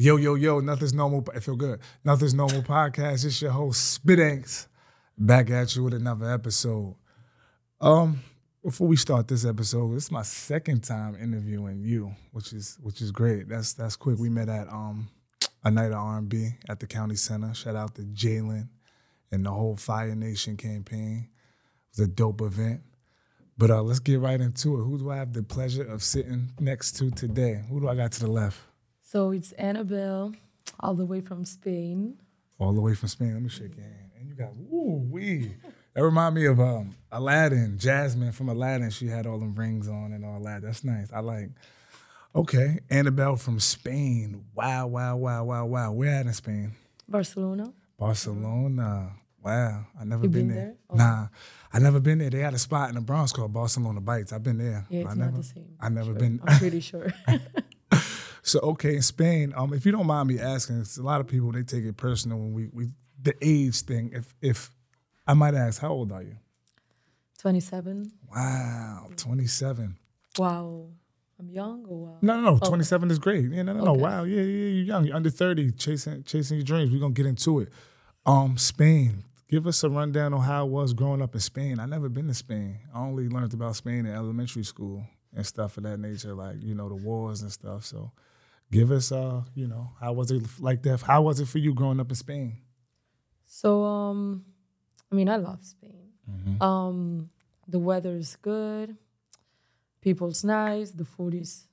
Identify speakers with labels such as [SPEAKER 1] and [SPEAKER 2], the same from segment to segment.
[SPEAKER 1] Yo, yo, yo, nothing's normal. I feel good. Nothing's normal podcast. It's your host, Spitanks, back at you with another episode. Um, before we start this episode, it's my second time interviewing you, which is which is great. That's that's quick. We met at um a night of R&B at the county center. Shout out to Jalen and the whole Fire Nation campaign. It was a dope event. But uh, let's get right into it. Who do I have the pleasure of sitting next to today? Who do I got to the left?
[SPEAKER 2] So it's Anabel, all the way from Spain.
[SPEAKER 1] All the way from Spain. Let me shake your hand. And you got woo wee. That remind me of um, Aladdin, Jasmine from Aladdin. She had all them rings on and all that. That's nice. I like. Okay, Anabel from Spain. Wow, wow, wow, wow, wow. Where at in Spain?
[SPEAKER 2] Barcelona.
[SPEAKER 1] Barcelona. Wow, I never been,
[SPEAKER 2] been
[SPEAKER 1] there.
[SPEAKER 2] there? Oh.
[SPEAKER 1] Nah, I never been there. They had a spot in the Bronx called Barcelona Bites. I've been there.
[SPEAKER 2] Yeah, it's
[SPEAKER 1] I
[SPEAKER 2] not
[SPEAKER 1] never,
[SPEAKER 2] the same.
[SPEAKER 1] I never
[SPEAKER 2] Sure.
[SPEAKER 1] been.
[SPEAKER 2] I'm pretty sure.
[SPEAKER 1] So okay, in Spain, um, if you don't mind me asking, it's a lot of people they take it personal when we we the age thing. If if I might ask, how old are you?
[SPEAKER 2] 27.
[SPEAKER 1] Wow, twenty seven.
[SPEAKER 2] Wow. I'm young or wow?
[SPEAKER 1] No, no, no. Twenty seven is great. Yeah, no, no, no.
[SPEAKER 2] Okay.
[SPEAKER 1] Wow, yeah, yeah, you're young. You're under thirty, chasing chasing your dreams. We're gonna get into it. Um, Spain. Give us a rundown on how it was growing up in Spain. I never been to Spain. I only learned about Spain in elementary school and stuff of that nature, like you know the wars and stuff. So, give us, uh, you know, how was it like that? How was it for you growing up in Spain?
[SPEAKER 2] So, um, I mean, I love Spain.
[SPEAKER 1] Mm-hmm.
[SPEAKER 2] Um, the weather is good. People's nice. The food is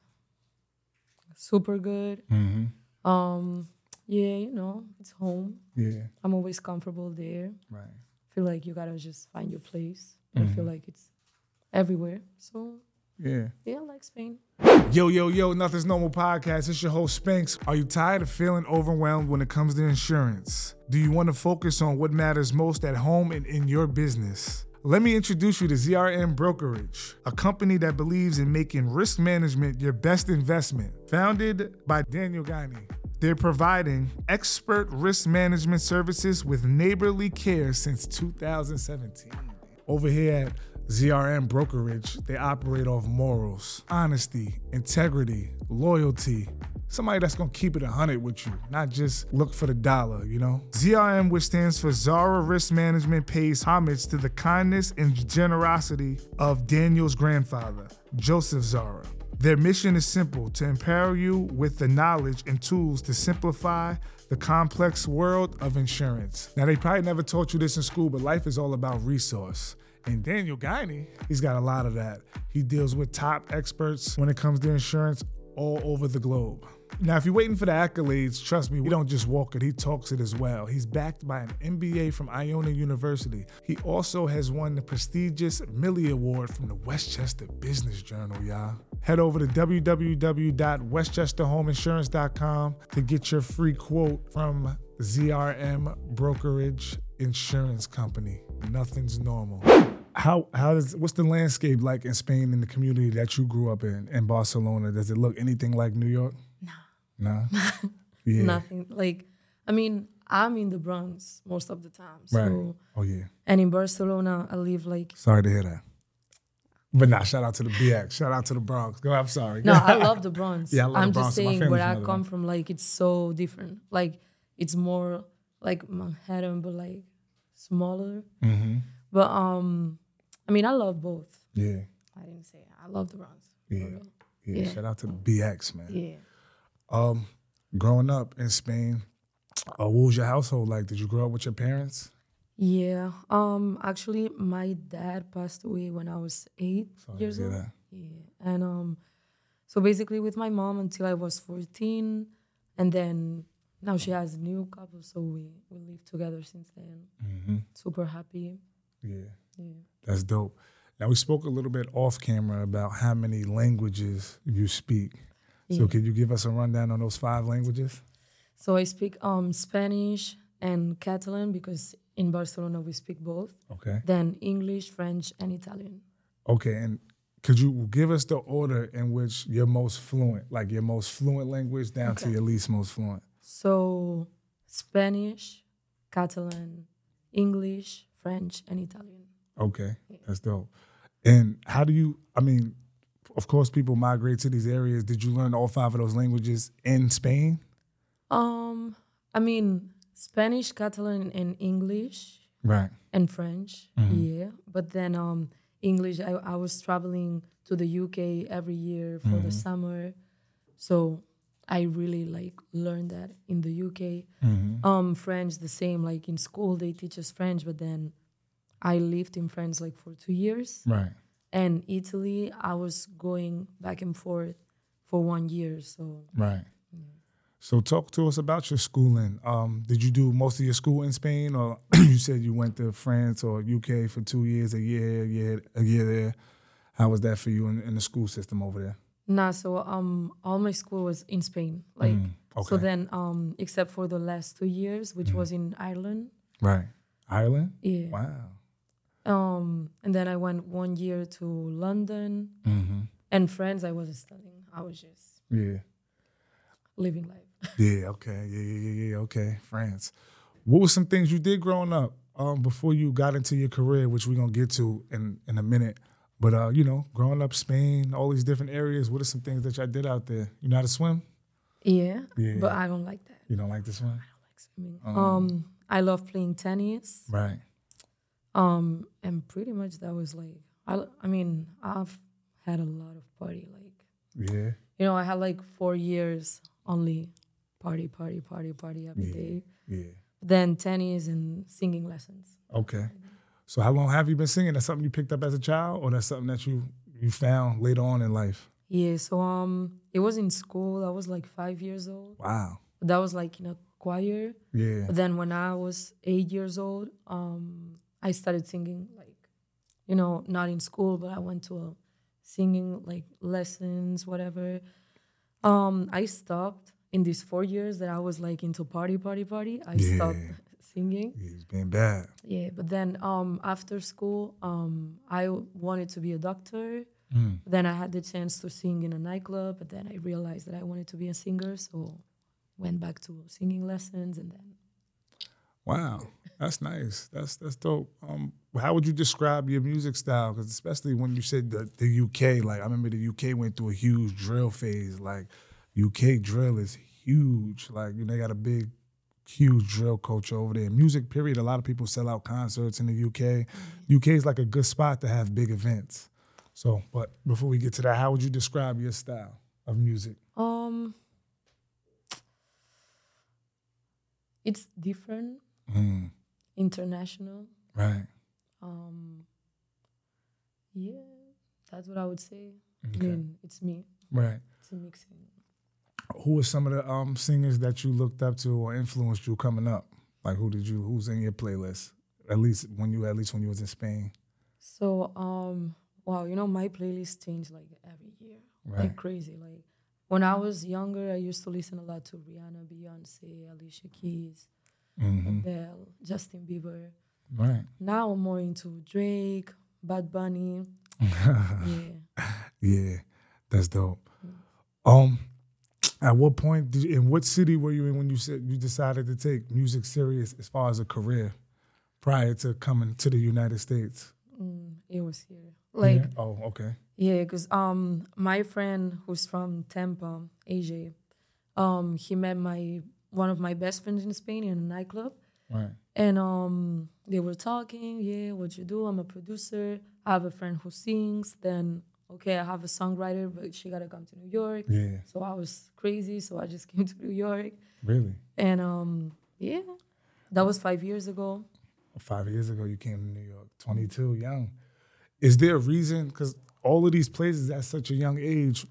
[SPEAKER 2] super good.
[SPEAKER 1] Mm-hmm.
[SPEAKER 2] Um, yeah, you know, it's home.
[SPEAKER 1] Yeah,
[SPEAKER 2] I'm always comfortable there.
[SPEAKER 1] right.
[SPEAKER 2] feel like you gotta just find your place. I feel
[SPEAKER 1] Mm-hmm.
[SPEAKER 2] like it's everywhere. So
[SPEAKER 1] Yeah.
[SPEAKER 2] yeah, I like Spain.
[SPEAKER 1] Yo, yo, yo, Nothing's Normal Podcast. It's your host, Spanks. Are you tired of feeling overwhelmed when it comes to insurance? Do you want to focus on what matters most at home and in your business? Let me introduce you to ZRM Brokerage, a company that believes in making risk management your best investment. Founded by Daniel Guiney, they're providing expert risk management services with neighborly care since 2017. Over here at ZRM Brokerage, they operate off morals, honesty, integrity, loyalty. Somebody that's gonna keep it 100 with you, not just look for the dollar, you know? ZRM, which stands for Zara Risk Management, pays homage to the kindness and generosity of Daniel's grandfather, Joseph Zara. Their mission is simple to empower you with the knowledge and tools to simplify the complex world of insurance. Now, they probably never taught you this in school, but life is all about resource. And Daniel Guiney, he's got a lot of that. He deals with top experts when it comes to insurance all over the globe. Now, if you're waiting for the accolades, trust me, we don't just walk it, he talks it as well. He's backed by an MBA from Iona University. He also has won the prestigious Millie Award from the Westchester Business Journal, y'all. Head over to www.westchesterhomeinsurance.com to get your free quote from ZRM Brokerage Insurance Company. Nothing's normal. How how does what's the landscape like in Spain in the community that you grew up in in Barcelona? Does it look anything like New York? No. No. Yeah.
[SPEAKER 2] Nothing like I mean, I'm in the Bronx most of the time. So
[SPEAKER 1] Right. Oh yeah.
[SPEAKER 2] and in Barcelona I live like
[SPEAKER 1] Sorry to hear that. But nah, shout out to the BX. Shout out to the Bronx. Go. I'm sorry.
[SPEAKER 2] No, I love the Bronx.
[SPEAKER 1] Yeah, I love
[SPEAKER 2] I'm
[SPEAKER 1] the Bronx.
[SPEAKER 2] just saying where I come
[SPEAKER 1] though.
[SPEAKER 2] from, like it's so different. Like it's more like Manhattan, but like smaller.
[SPEAKER 1] hmm
[SPEAKER 2] But um, I mean, I love both.
[SPEAKER 1] Yeah.
[SPEAKER 2] I didn't say it. I love the Bronx.
[SPEAKER 1] Yeah. yeah.
[SPEAKER 2] Yeah.
[SPEAKER 1] Shout out to the BX, man.
[SPEAKER 2] Yeah.
[SPEAKER 1] Um, growing up in Spain, uh, what was your household like? Did you grow up with your parents?
[SPEAKER 2] Yeah. Um. Actually, my dad passed away when I was eight
[SPEAKER 1] Sorry
[SPEAKER 2] years old.
[SPEAKER 1] that.
[SPEAKER 2] Yeah. And um, so basically with my mom until I was fourteen, and then now she has a new couple, so we we live together since then.
[SPEAKER 1] Mm-hmm.
[SPEAKER 2] Super happy.
[SPEAKER 1] Yeah.
[SPEAKER 2] Yeah.
[SPEAKER 1] That's dope. Now we spoke a little bit off camera about how many languages you speak. So
[SPEAKER 2] Yeah.
[SPEAKER 1] can you give us a rundown on those five languages?
[SPEAKER 2] So I speak um Spanish and Catalan because in Barcelona we speak both.
[SPEAKER 1] Okay.
[SPEAKER 2] Then English, French, and Italian.
[SPEAKER 1] Okay, and could you give us the order in which you're most fluent, like your most fluent language down to your least most fluent?
[SPEAKER 2] So Spanish, Catalan, English, French, and Italian.
[SPEAKER 1] Okay, that's dope. And how do you? I mean, of course, people migrate to these areas. Did you learn all five of those languages in Spain?
[SPEAKER 2] Um, I mean, Spanish, Catalan, and English
[SPEAKER 1] Right.
[SPEAKER 2] and French. Yeah, but then um, English. I, I was traveling to the UK every year for the summer, so I really like learned that in the UK. Um, French the same. Like in school, they teach us French, but then I lived in France like for two years.
[SPEAKER 1] Right.
[SPEAKER 2] And Italy, I was going back and forth for one year. So
[SPEAKER 1] Right. So talk to us about your schooling. Um, did you do most of your school in Spain, or you said you went to France or UK for two years, a year, a year, a year there? How was that for you in, in the school system over there?
[SPEAKER 2] nah, so um, all my school was in Spain. Like so
[SPEAKER 1] Mm, okay. Mm.
[SPEAKER 2] then um, except for the last two years, which was in Ireland.
[SPEAKER 1] Right. Ireland.
[SPEAKER 2] Yeah.
[SPEAKER 1] Wow.
[SPEAKER 2] Um, and then I went one year to London
[SPEAKER 1] Mm-hmm.
[SPEAKER 2] and France. I wasn't studying. I was just
[SPEAKER 1] Yeah.
[SPEAKER 2] living life.
[SPEAKER 1] Yeah. Okay. Yeah. Yeah. Yeah. Yeah. Okay. France. What were some things you did growing up um, before you got into your career, which we're gonna get to in in a minute? But uh, you know, growing up Spain, all these different areas. What are some things that y'all did out there? You know how to swim?
[SPEAKER 2] Yeah,
[SPEAKER 1] Yeah.
[SPEAKER 2] but I don't like that.
[SPEAKER 1] You don't like to swim?
[SPEAKER 2] I don't like swimming. Um, I love playing tennis.
[SPEAKER 1] Right.
[SPEAKER 2] Um, and pretty much that was like I. I mean, I've had a lot of party. Like
[SPEAKER 1] Yeah.
[SPEAKER 2] you know, I had like four years only party, party, party, party every day.
[SPEAKER 1] Yeah.
[SPEAKER 2] Then tennis and singing lessons.
[SPEAKER 1] Okay. So how long have you been singing? That's something you picked up as a child, or that's something that you you found later on in life?
[SPEAKER 2] Yeah, so um, it was in school. I was like five years old.
[SPEAKER 1] Wow.
[SPEAKER 2] That was like in a choir.
[SPEAKER 1] Yeah.
[SPEAKER 2] But then when I was eight years old, um, I started singing like, you know, not in school, but I went to a singing like lessons, whatever. Um, I stopped in these four years that I was like into party, party, party. I stopped singing.
[SPEAKER 1] It's been bad.
[SPEAKER 2] Yeah, but then um, after school, um, I wanted to be a doctor.
[SPEAKER 1] Mm.
[SPEAKER 2] Then I had the chance to sing in a nightclub, but then I realized that I wanted to be a singer, so went back to singing lessons, and then
[SPEAKER 1] Wow. That's nice. That's that's dope. Um, how would you describe your music style? Because especially when you said the, the UK, like I remember the UK went through a huge drill phase. Like UK drill is huge. Like you know, they got a big, huge drill culture over there. Music, period. A lot of people sell out concerts in the UK. UK is like a good spot to have big events. So, but before we get to that, how would you describe your style of music?
[SPEAKER 2] um, it's different,
[SPEAKER 1] Mm,
[SPEAKER 2] international.
[SPEAKER 1] right.
[SPEAKER 2] Um, yeah, that's what I would say. I mean, it's me.
[SPEAKER 1] Right.
[SPEAKER 2] It's a mixing.
[SPEAKER 1] who were some of the um, singers that you looked up to or influenced you coming up? Like who did you who's in your playlist? At least when you at least when you was in Spain.
[SPEAKER 2] So, um, wow, you know, my playlist changed like every year,
[SPEAKER 1] Right.
[SPEAKER 2] like crazy. Like when I was younger, I used to listen a lot to Rihanna, Beyonce, Alicia Keys,
[SPEAKER 1] hmm
[SPEAKER 2] Adele, Justin Bieber.
[SPEAKER 1] Right.
[SPEAKER 2] Now I'm more into Drake, Bad Bunny. yeah.
[SPEAKER 1] Yeah, that's dope. Um, at what point did in what city were you in when you said you decided to take music serious as far as a career prior to coming to the United States?
[SPEAKER 2] Mm, it was here. Like,
[SPEAKER 1] Yeah? oh, okay.
[SPEAKER 2] yeah, because um, my friend who's from Tampa, AJ, um, he met my one of my best friends in Spain in a nightclub.
[SPEAKER 1] Right.
[SPEAKER 2] And um, they were talking, yeah, what you do? I'm a producer. I have a friend who sings. Then, okay, I have a songwriter, but she gotta come to New York.
[SPEAKER 1] Yeah.
[SPEAKER 2] So I was crazy, so I just came to New York.
[SPEAKER 1] Really.
[SPEAKER 2] And um, yeah, that was five years ago.
[SPEAKER 1] Five years ago, you came to New York, 22, young. Is there a reason? Because all of these places at such a young age,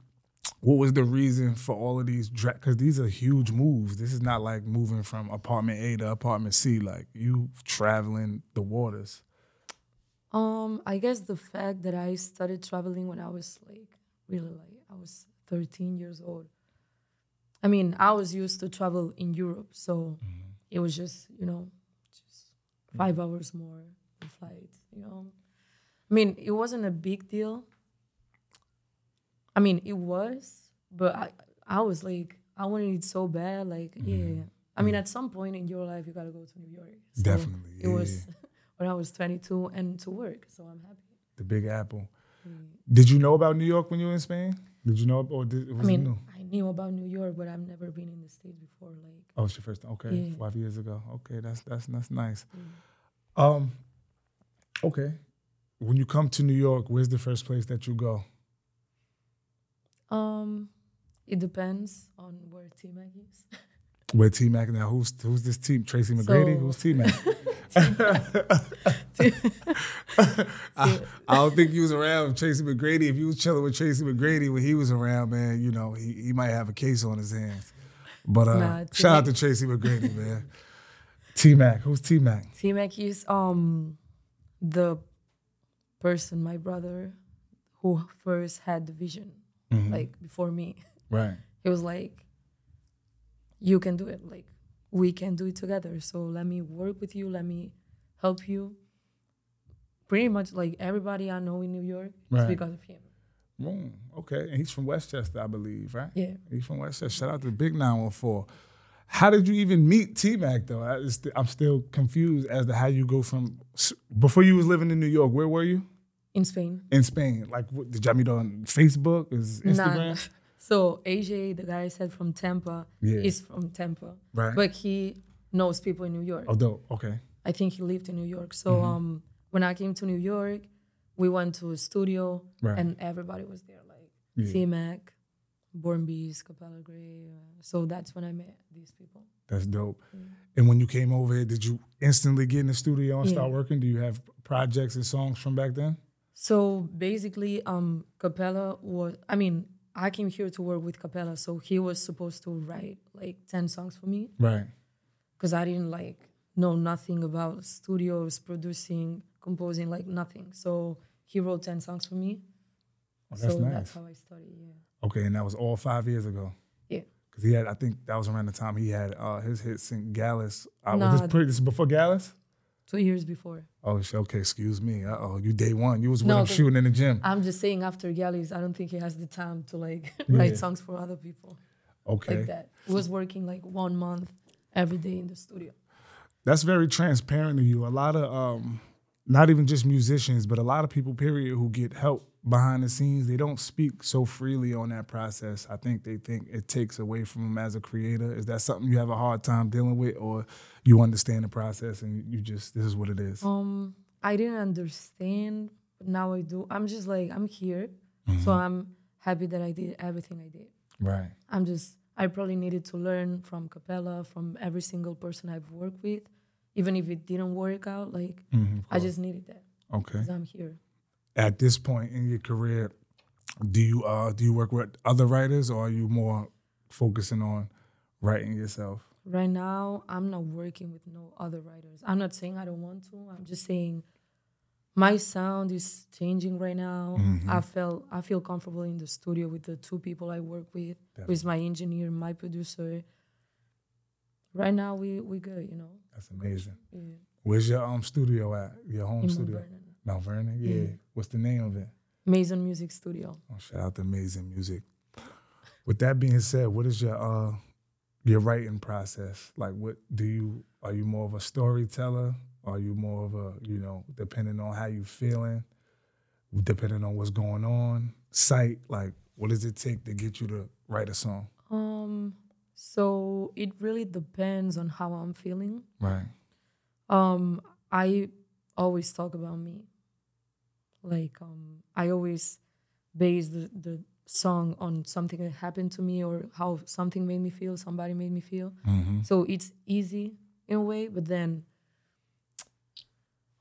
[SPEAKER 1] what was the reason for all of these? Because these are huge moves. This is not like moving from apartment A to apartment C. Like you traveling the waters.
[SPEAKER 2] Um, I guess the fact that I started traveling when I was like really like I was 13 years old. I mean, I was used to travel in Europe, so it was just you know just five hours more flight. You know, I mean, it wasn't a big deal. I mean, it was, but I I was like I wanted it so bad. Like, yeah. I mean, at some point in your life, you gotta go to New York. So
[SPEAKER 1] Definitely,
[SPEAKER 2] It was when I was 22 and to work, so I'm happy.
[SPEAKER 1] The Big Apple. Did you know about New York when you were in Spain? Did you know, or did, was
[SPEAKER 2] I mean,
[SPEAKER 1] new?
[SPEAKER 2] I knew about New York, but I've never been in the States before. Like,
[SPEAKER 1] Oh, it's your first time. Okay,
[SPEAKER 2] Yeah.
[SPEAKER 1] five years ago. Okay, that's that's that's nice.
[SPEAKER 2] Mm.
[SPEAKER 1] Um, okay. When you come to New York, where's the first place that you go?
[SPEAKER 2] Um, it depends on where T Mac is.
[SPEAKER 1] Where T Mac now? Who's who's this team? Tracy McGrady?
[SPEAKER 2] So-
[SPEAKER 1] who's T Mac? I, I don't think he was around with Tracy McGrady. If you was chilling with Tracy McGrady when he was around, man, you know he, he might have a case on his hands. But uh,
[SPEAKER 2] Nah,
[SPEAKER 1] shout out to Tracy McGrady, man. T Mac, who's T Mac?
[SPEAKER 2] T Mac is um the person, my brother, who first had the vision,
[SPEAKER 1] Mm-hmm.
[SPEAKER 2] like before me.
[SPEAKER 1] Right.
[SPEAKER 2] He was like, "You can do it. Like, we can do it together. So let me work with you. Let me help you." Pretty much like everybody I know in New York
[SPEAKER 1] Right.
[SPEAKER 2] is because of him.
[SPEAKER 1] Mm, okay, and he's from Westchester, I believe, right?
[SPEAKER 2] Yeah.
[SPEAKER 1] He's from Westchester. Shout out to Big 914. How did you even meet T Mac though? I I'm still confused as to how you go from before you was living in New York. Where were you?
[SPEAKER 2] In Spain.
[SPEAKER 1] In Spain. Like, what, did y'all meet on Facebook? Is Instagram?
[SPEAKER 2] Nah. So AJ, the guy I said from Tampa,
[SPEAKER 1] Yeah.
[SPEAKER 2] is from Tampa.
[SPEAKER 1] Right.
[SPEAKER 2] But he knows people in New York.
[SPEAKER 1] Oh, dope. Okay.
[SPEAKER 2] I think he lived in New York. So
[SPEAKER 1] Mm-hmm.
[SPEAKER 2] um, when I came to New York, we went to a studio
[SPEAKER 1] Right.
[SPEAKER 2] and everybody was there, like
[SPEAKER 1] Yeah.
[SPEAKER 2] T Mac, Born Bees, Capella Grey. Uh, so that's when I met these people.
[SPEAKER 1] That's dope. And when you came over here, did you instantly get in the studio and
[SPEAKER 2] Yeah.
[SPEAKER 1] start working? Do you have projects and songs from back then?
[SPEAKER 2] So basically, um, Capella was, I mean, I came here to work with Capella, so he was supposed to write like 10 songs for me
[SPEAKER 1] Right.
[SPEAKER 2] because I didn't like know nothing about studios, producing, composing, like nothing. So he wrote 10 songs for me.
[SPEAKER 1] Oh, that's
[SPEAKER 2] so
[SPEAKER 1] nice.
[SPEAKER 2] that's how I started, yeah.
[SPEAKER 1] Okay, and that was all five years ago.
[SPEAKER 2] Yeah.
[SPEAKER 1] Because he had, I think that was around the time he had uh, his hit sing Gyalis. Uh, was
[SPEAKER 2] Nah.
[SPEAKER 1] this, pre- this is before Gyalis?
[SPEAKER 2] Two years before.
[SPEAKER 1] Oh, okay. Excuse me. Uh oh, you day one. You was with
[SPEAKER 2] No,
[SPEAKER 1] him shooting in the gym.
[SPEAKER 2] I'm just saying after Gyalis, I don't think he has the time to like
[SPEAKER 1] Yeah.
[SPEAKER 2] write songs for other people
[SPEAKER 1] Okay,
[SPEAKER 2] like that. He was working like one month every day in the studio.
[SPEAKER 1] that's very transparent to you. A lot of, um, not even just musicians, but a lot of people, period, who get help behind the scenes, they don't speak so freely on that process. I think they think it takes away from them as a creator. Is that something you have a hard time dealing with, or you understand the process and you just this is what it is?
[SPEAKER 2] Um, I didn't understand, but now I do. I'm just like I'm here,
[SPEAKER 1] Mm-hmm.
[SPEAKER 2] so I'm happy that I did everything I did.
[SPEAKER 1] Right.
[SPEAKER 2] I'm just I probably needed to learn from Capella, from every single person I've worked with, even if it didn't work out. Like
[SPEAKER 1] Mhm,
[SPEAKER 2] I just needed that
[SPEAKER 1] Okay.
[SPEAKER 2] because I'm here.
[SPEAKER 1] At this point in your career, do you uh do you work with other writers or are you more focusing on writing yourself?
[SPEAKER 2] Right now, I'm not working with no other writers. I'm not saying I don't want to. I'm just saying my sound is changing right now.
[SPEAKER 1] Mm-hmm.
[SPEAKER 2] I felt I feel comfortable in the studio with the two people I work with, with my engineer, my producer. Right now, we we good, you know.
[SPEAKER 1] That's amazing.
[SPEAKER 2] Yeah.
[SPEAKER 1] Where's your um studio at? Your home
[SPEAKER 2] In Mount
[SPEAKER 1] studio?
[SPEAKER 2] Vernon.
[SPEAKER 1] Mount Vernon? Yeah. What's the name of it?
[SPEAKER 2] Mason Music Studio.
[SPEAKER 1] Oh, shout out to Amazing Music. With that being said, what is your uh your writing process? Like what do you are you more of a storyteller? Are you more of a, you know, depending on how you feeling, depending on what's going on, sight, like what does it take to get you to write a song?
[SPEAKER 2] Um, so it really depends on how I'm feeling.
[SPEAKER 1] Right.
[SPEAKER 2] Um, I always talk about me. Like, um, I always base the, the song on something that happened to me or how something made me feel, somebody made me feel.
[SPEAKER 1] Mm-hmm.
[SPEAKER 2] So it's easy in a way, but then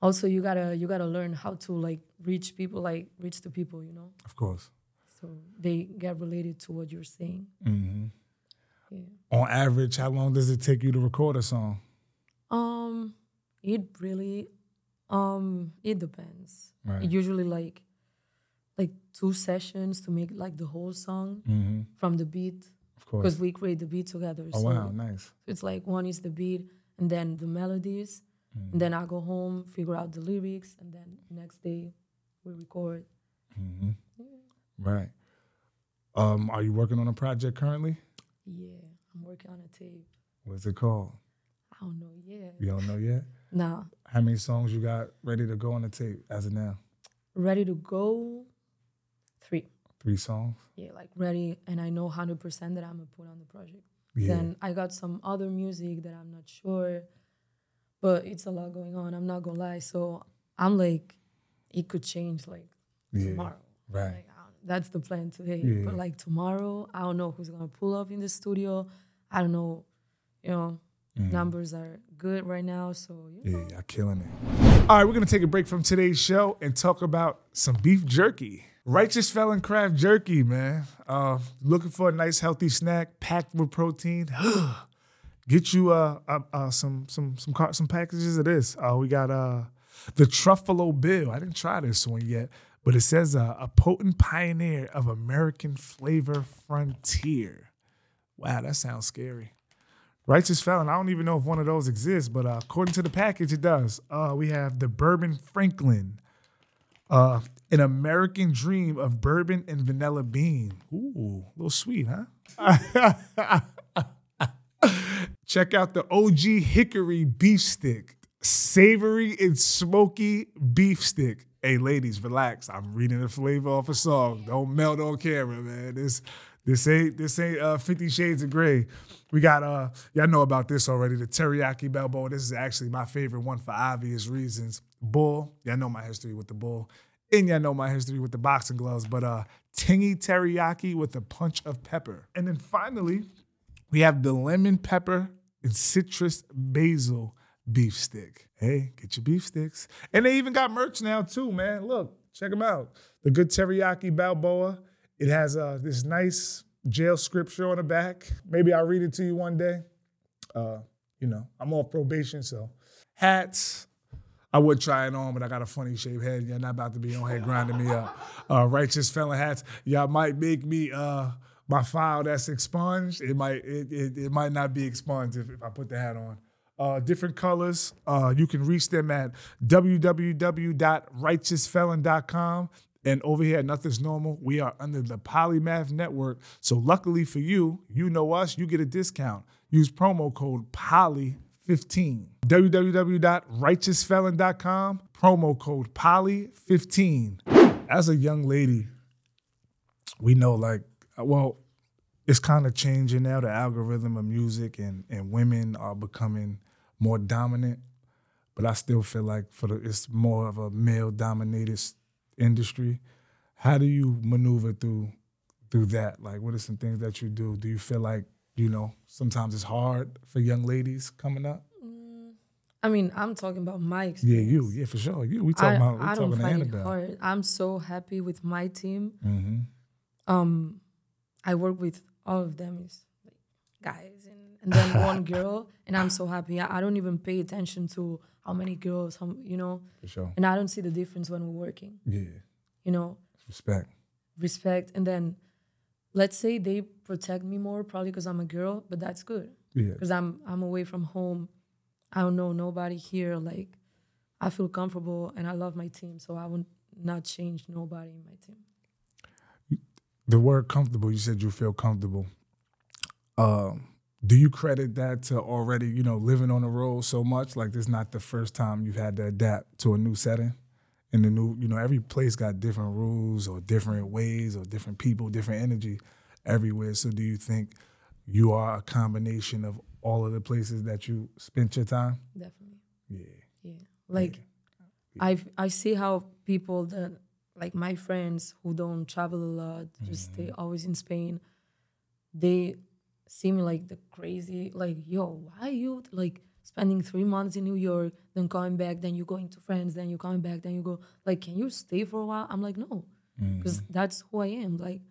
[SPEAKER 2] also you gotta you gotta learn how to like reach people, like reach the people, you know,
[SPEAKER 1] Of course.
[SPEAKER 2] so they get related to what you're saying.
[SPEAKER 1] Mm-hmm.
[SPEAKER 2] Yeah.
[SPEAKER 1] On average, how long does it take you to record a song?
[SPEAKER 2] Um, it really, um, it depends.
[SPEAKER 1] Right.
[SPEAKER 2] Usually, like, like two sessions to make like the whole song
[SPEAKER 1] Mm-hmm.
[SPEAKER 2] from the beat
[SPEAKER 1] Of course.
[SPEAKER 2] because we create the beat together.
[SPEAKER 1] Oh
[SPEAKER 2] so
[SPEAKER 1] wow, nice.
[SPEAKER 2] it's like one is the beat and then the melodies,
[SPEAKER 1] Mm-hmm.
[SPEAKER 2] and then I go home, figure out the lyrics, and then next day we record.
[SPEAKER 1] Mm-hmm. Right. Um, are you working on a project currently?
[SPEAKER 2] Yeah, I'm working on a tape.
[SPEAKER 1] What's it called?
[SPEAKER 2] I don't know yet.
[SPEAKER 1] You don't know yet.
[SPEAKER 2] Nah,
[SPEAKER 1] How many songs you got ready to go on the tape as of now?
[SPEAKER 2] ready to go. three.
[SPEAKER 1] Three songs.
[SPEAKER 2] Yeah, like ready, and I know hundred percent that I'm gonna put on the project.
[SPEAKER 1] Yeah.
[SPEAKER 2] Then I got some other music that I'm not sure, but it's a lot going on. I'm not gonna lie. So I'm like, it could change like
[SPEAKER 1] Yeah.
[SPEAKER 2] tomorrow.
[SPEAKER 1] Right.
[SPEAKER 2] Like, that's the plan today.
[SPEAKER 1] Yeah.
[SPEAKER 2] But like tomorrow, I don't know who's gonna pull up in the studio. I don't know. You know, numbers are good right now. So you know.
[SPEAKER 1] Mm. Yeah, y'all killing it. All right, we're gonna take a break from today's show and talk about some beef jerky. Righteous Felon Craft Jerky, man. Uh, looking for a nice healthy snack packed with protein. Get you uh, uh, uh some some some car- some packages of this. Uh, we got uh the Truffalo Bill. I didn't try this one yet, but it says uh, a potent pioneer of American flavor frontier. Wow, that sounds scary. Righteous Felon. I don't even know if one of those exists, but uh, according to the package, it does. Uh, we have the Bourbon Franklin, uh, an American dream of bourbon and vanilla bean. Ooh, a little sweet, huh? Check out the OG Hickory beef stick, savory and smoky beef stick. Hey, ladies, relax. I'm reading the flavor off a song. Don't melt on camera, man. This this ain't this ain't uh, Fifty Shades of Grey. We got uh y'all know about this already. The teriyaki balboa. This is actually my favorite one for obvious reasons. Bull. Y'all know my history with the bull, and y'all know my history with the boxing gloves. But uh, tingy teriyaki with a punch of pepper, and then finally we have the lemon pepper and citrus basil beef stick. Hey, get your beef sticks. And they even got merch now too, man. Look, check them out. The good teriyaki balboa. It has uh, this nice jail scripture on the back. Maybe I'll read it to you one day. Uh, you know, I'm off probation, so hats. I would try it on, but I got a funny shaped head. You're not about to be on here grinding me up. Uh, righteous felon hats. Y'all might make me uh, my file that's expunged. It might it, it, it might not be expunged if, if I put the hat on. Uh, different colors. Uh, you can reach them at www.righteousfelon.com. And over here at Nothing's Normal, we are under the Polymath Network. So luckily for you, you know us, you get a discount. Use promo code POLY15. www.righteousfelon.com, promo code POLY15. As a young lady, we know like, well, it's kind of changing now, the algorithm of music and, and women are becoming more dominant. But I still feel like for the it's more of a male dominated industry. How do you maneuver through through that? Like what are some things that you do? Do you feel like, you know, sometimes it's hard for young ladies coming up?
[SPEAKER 2] I mean, I'm talking about my experience.
[SPEAKER 1] Yeah, you, yeah, for sure. You we
[SPEAKER 2] I,
[SPEAKER 1] talking about we
[SPEAKER 2] I don't
[SPEAKER 1] talking
[SPEAKER 2] find it hard. I'm so happy with my team.
[SPEAKER 1] Mm-hmm.
[SPEAKER 2] Um, I work with all of them is like guys and, and then one girl, and I'm so happy. I, I don't even pay attention to how many girls, how you know,
[SPEAKER 1] For sure.
[SPEAKER 2] and I don't see the difference when we're working.
[SPEAKER 1] Yeah.
[SPEAKER 2] You know,
[SPEAKER 1] Respect.
[SPEAKER 2] respect, and then let's say they protect me more, probably because I'm a girl, but that's good
[SPEAKER 1] Yeah.
[SPEAKER 2] because I'm I'm away from home. I don't know nobody here. Like, I feel comfortable, and I love my team, so I would not change nobody in my team.
[SPEAKER 1] The word comfortable you said you feel comfortable. Um do you credit that to already you know living on the road so much? Like this not the first time you've had to adapt to a new setting and the new you know every place got different rules or different ways or different people different energy everywhere. So do you think you are a combination of all of the places that you spent your time?
[SPEAKER 2] Definitely.
[SPEAKER 1] yeah.
[SPEAKER 2] Yeah. Like I I see how people that like my friends who don't travel a lot, just mm-hmm. stay always in Spain, they see me like the crazy, like, yo, why you like spending three months in New York, then coming back, then you going to France, then you coming back, then you go like, can you stay for a while? I'm like, no. Mm-hmm. Because that's who I am. Like,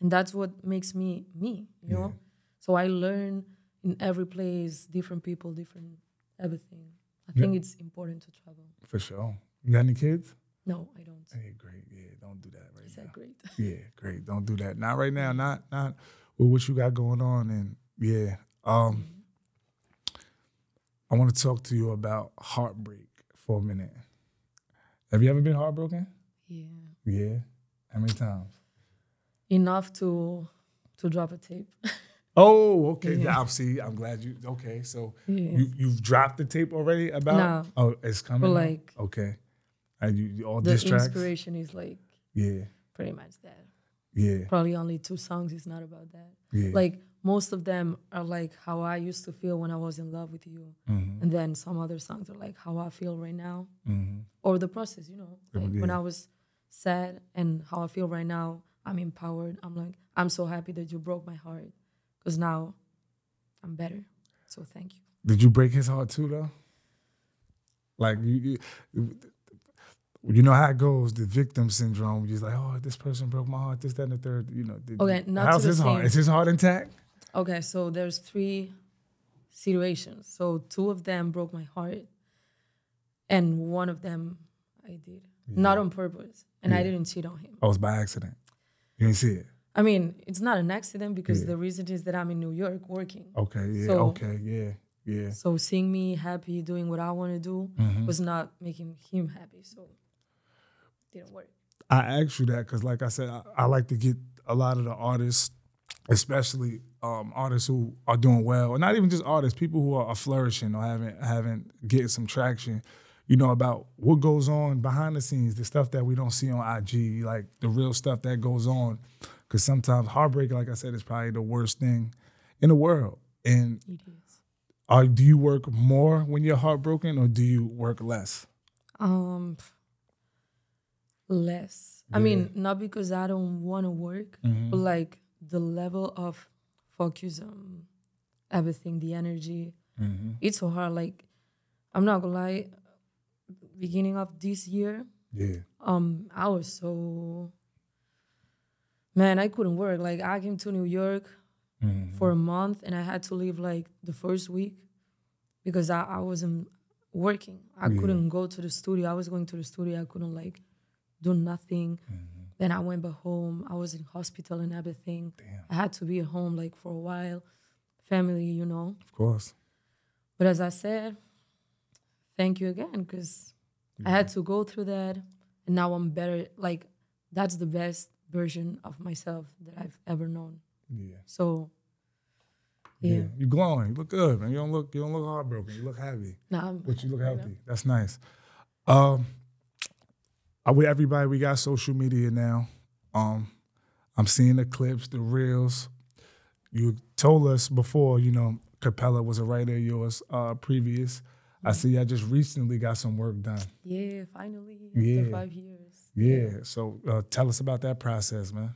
[SPEAKER 2] and that's what makes me me, you know? So I learn in every place, different people, different everything. I think it's important to travel.
[SPEAKER 1] for sure you got any kids
[SPEAKER 2] No, I don't.
[SPEAKER 1] hey great yeah don't do that right
[SPEAKER 2] Is
[SPEAKER 1] now
[SPEAKER 2] that great?
[SPEAKER 1] Yeah, great. Don't do that. Not right now. Not not with what you got going on. And yeah, um, I want to talk to you about heartbreak for a minute. Have you ever been heartbroken?
[SPEAKER 2] Yeah.
[SPEAKER 1] Yeah. How many times?
[SPEAKER 2] Enough to to drop a tape.
[SPEAKER 1] Oh, okay.
[SPEAKER 2] Yeah.
[SPEAKER 1] I see. I'm glad you. Okay, so
[SPEAKER 2] Yeah.
[SPEAKER 1] you you've dropped the tape already about?
[SPEAKER 2] No.
[SPEAKER 1] Oh, it's coming.
[SPEAKER 2] But like
[SPEAKER 1] okay. And you, all
[SPEAKER 2] the
[SPEAKER 1] tracks.
[SPEAKER 2] inspiration is like
[SPEAKER 1] Yeah.
[SPEAKER 2] pretty much that.
[SPEAKER 1] Yeah.
[SPEAKER 2] Probably only two songs is not about that.
[SPEAKER 1] Yeah.
[SPEAKER 2] Like most of them are like how I used to feel when I was in love with you,
[SPEAKER 1] Mhm.
[SPEAKER 2] and then some other songs are like how I feel right now,
[SPEAKER 1] Mhm.
[SPEAKER 2] or the process. You know,
[SPEAKER 1] Yeah,
[SPEAKER 2] like when. I was sad and how I feel right now. I'm empowered. I'm like I'm so happy that you broke my heart, because now I'm better. So thank you.
[SPEAKER 1] Did you break his heart too, though? Like you, you, you know how it goes, the victim syndrome. You're like, oh, this person broke my heart, this, that, and the third. You know. Did,
[SPEAKER 2] Okay, not
[SPEAKER 1] how's
[SPEAKER 2] the
[SPEAKER 1] his heart? Is his heart intact?
[SPEAKER 2] Okay, so there's three situations. So two of them broke my heart, and one of them I did not on purpose, and I didn't cheat on him.
[SPEAKER 1] Oh, it's by accident. You didn't see it.
[SPEAKER 2] I mean, it's not an accident because
[SPEAKER 1] Yeah.
[SPEAKER 2] the reason is that I'm in New York working.
[SPEAKER 1] Okay. Yeah.
[SPEAKER 2] So-
[SPEAKER 1] okay. Yeah. Yeah.
[SPEAKER 2] So seeing me happy doing what I want to do
[SPEAKER 1] Mhm.
[SPEAKER 2] was not making him happy. So didn't work.
[SPEAKER 1] I asked you that because, like I said, I, I like to get a lot of the artists, especially um, artists who are doing well, or not even just artists, people who are, are flourishing or haven't haven't getting some traction. You know about what goes on behind the scenes, the stuff that we don't see on IG, like the real stuff that goes on. Because sometimes heartbreak, like I said, is probably the worst thing in the world. And
[SPEAKER 2] It is.
[SPEAKER 1] are do you work more when you're heartbroken, or do you work less?
[SPEAKER 2] Um, less. I mean, not because I don't want to work,
[SPEAKER 1] Mhm.
[SPEAKER 2] but like the level of focus on everything, the energy,
[SPEAKER 1] Mm-hmm.
[SPEAKER 2] it's so hard. Like, I'm not gonna lie, beginning of this year,
[SPEAKER 1] Yeah.
[SPEAKER 2] um, I was so man, I couldn't work. Like, I came to New York
[SPEAKER 1] Mhm.
[SPEAKER 2] for a month, and I had to leave like the first week because I, I wasn't working. I
[SPEAKER 1] Yeah.
[SPEAKER 2] couldn't go to the studio. I was going to the studio. I couldn't like do nothing.
[SPEAKER 1] Mm-hmm.
[SPEAKER 2] Then I went back home. I was in hospital and everything.
[SPEAKER 1] Damn.
[SPEAKER 2] I had to be at home like for a while, family, you know.
[SPEAKER 1] Of course.
[SPEAKER 2] But as I said, thank you again because I had to go through that, and now I'm better. Like that's the best version of myself that I've ever known.
[SPEAKER 1] Yeah.
[SPEAKER 2] So
[SPEAKER 1] Yeah.
[SPEAKER 2] yeah,
[SPEAKER 1] You're glowing. You look good, man. You don't look you don't look heartbroken. You look happy.
[SPEAKER 2] now I'm
[SPEAKER 1] But you look healthy. That's nice. Um I with everybody, we got social media now. Um I'm seeing the clips, the reels. You told us before, you know, Capella was a writer of yours uh previous. I see I just recently got some work done.
[SPEAKER 2] yeah. Finally,
[SPEAKER 1] Yeah.
[SPEAKER 2] after five years.
[SPEAKER 1] Yeah. So uh, tell us about that process, man. How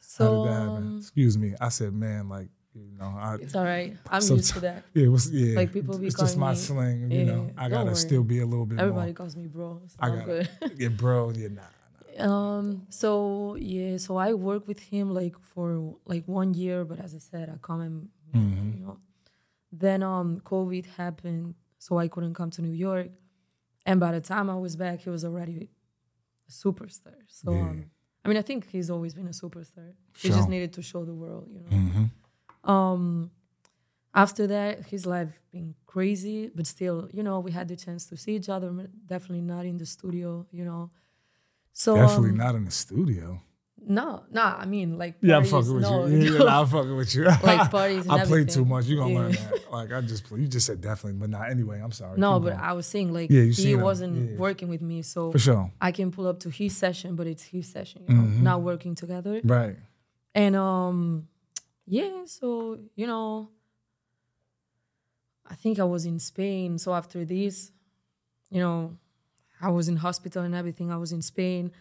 [SPEAKER 2] So
[SPEAKER 1] did that happen?
[SPEAKER 2] um,
[SPEAKER 1] Excuse me. I said, man, like, you know, I
[SPEAKER 2] it's all right. I'm used to that.
[SPEAKER 1] Yeah, it was yeah.
[SPEAKER 2] Like, people be
[SPEAKER 1] it's just my
[SPEAKER 2] me-
[SPEAKER 1] slang, you
[SPEAKER 2] Yeah,
[SPEAKER 1] know. I gotta still be a little bit
[SPEAKER 2] Everybody
[SPEAKER 1] more.
[SPEAKER 2] calls me bro. So
[SPEAKER 1] I got
[SPEAKER 2] good.
[SPEAKER 1] yeah, bro. Yeah, nah.
[SPEAKER 2] Um. So yeah. So I worked with him like for like one year, but as I said, I come and
[SPEAKER 1] Mhm.
[SPEAKER 2] you know. Then um, COVID happened, so I couldn't come to New York, and by the time I was back, he was already a superstar. So
[SPEAKER 1] Yeah.
[SPEAKER 2] um, I mean, I think he's always been a superstar. He
[SPEAKER 1] Sure.
[SPEAKER 2] just needed to show the world, you know.
[SPEAKER 1] Mm-hmm.
[SPEAKER 2] Um, after that, his life been crazy, but still, you know, we had the chance to see each other. Definitely not in the studio, you know. So
[SPEAKER 1] Definitely
[SPEAKER 2] um,
[SPEAKER 1] not in the studio.
[SPEAKER 2] No, no. I mean, like
[SPEAKER 1] Yeah, I'm fucking with
[SPEAKER 2] no,
[SPEAKER 1] you. Yeah, yeah,
[SPEAKER 2] no.
[SPEAKER 1] nah, I'm fucking with you.
[SPEAKER 2] Like parties and
[SPEAKER 1] I played too much. You gonna learn that. Like I just play. You just said definitely, but not anyway. I'm sorry.
[SPEAKER 2] No,
[SPEAKER 1] Keep
[SPEAKER 2] but
[SPEAKER 1] going.
[SPEAKER 2] I was saying like
[SPEAKER 1] Yeah,
[SPEAKER 2] he wasn't
[SPEAKER 1] Yeah.
[SPEAKER 2] working with me, so
[SPEAKER 1] for sure.
[SPEAKER 2] I can pull up to his session, but it's his session, you know,
[SPEAKER 1] Mhm.
[SPEAKER 2] not working together.
[SPEAKER 1] Right.
[SPEAKER 2] And um, yeah, so you know, I think I was in Spain. So after this, you know, I was in hospital and everything. I was in Spain.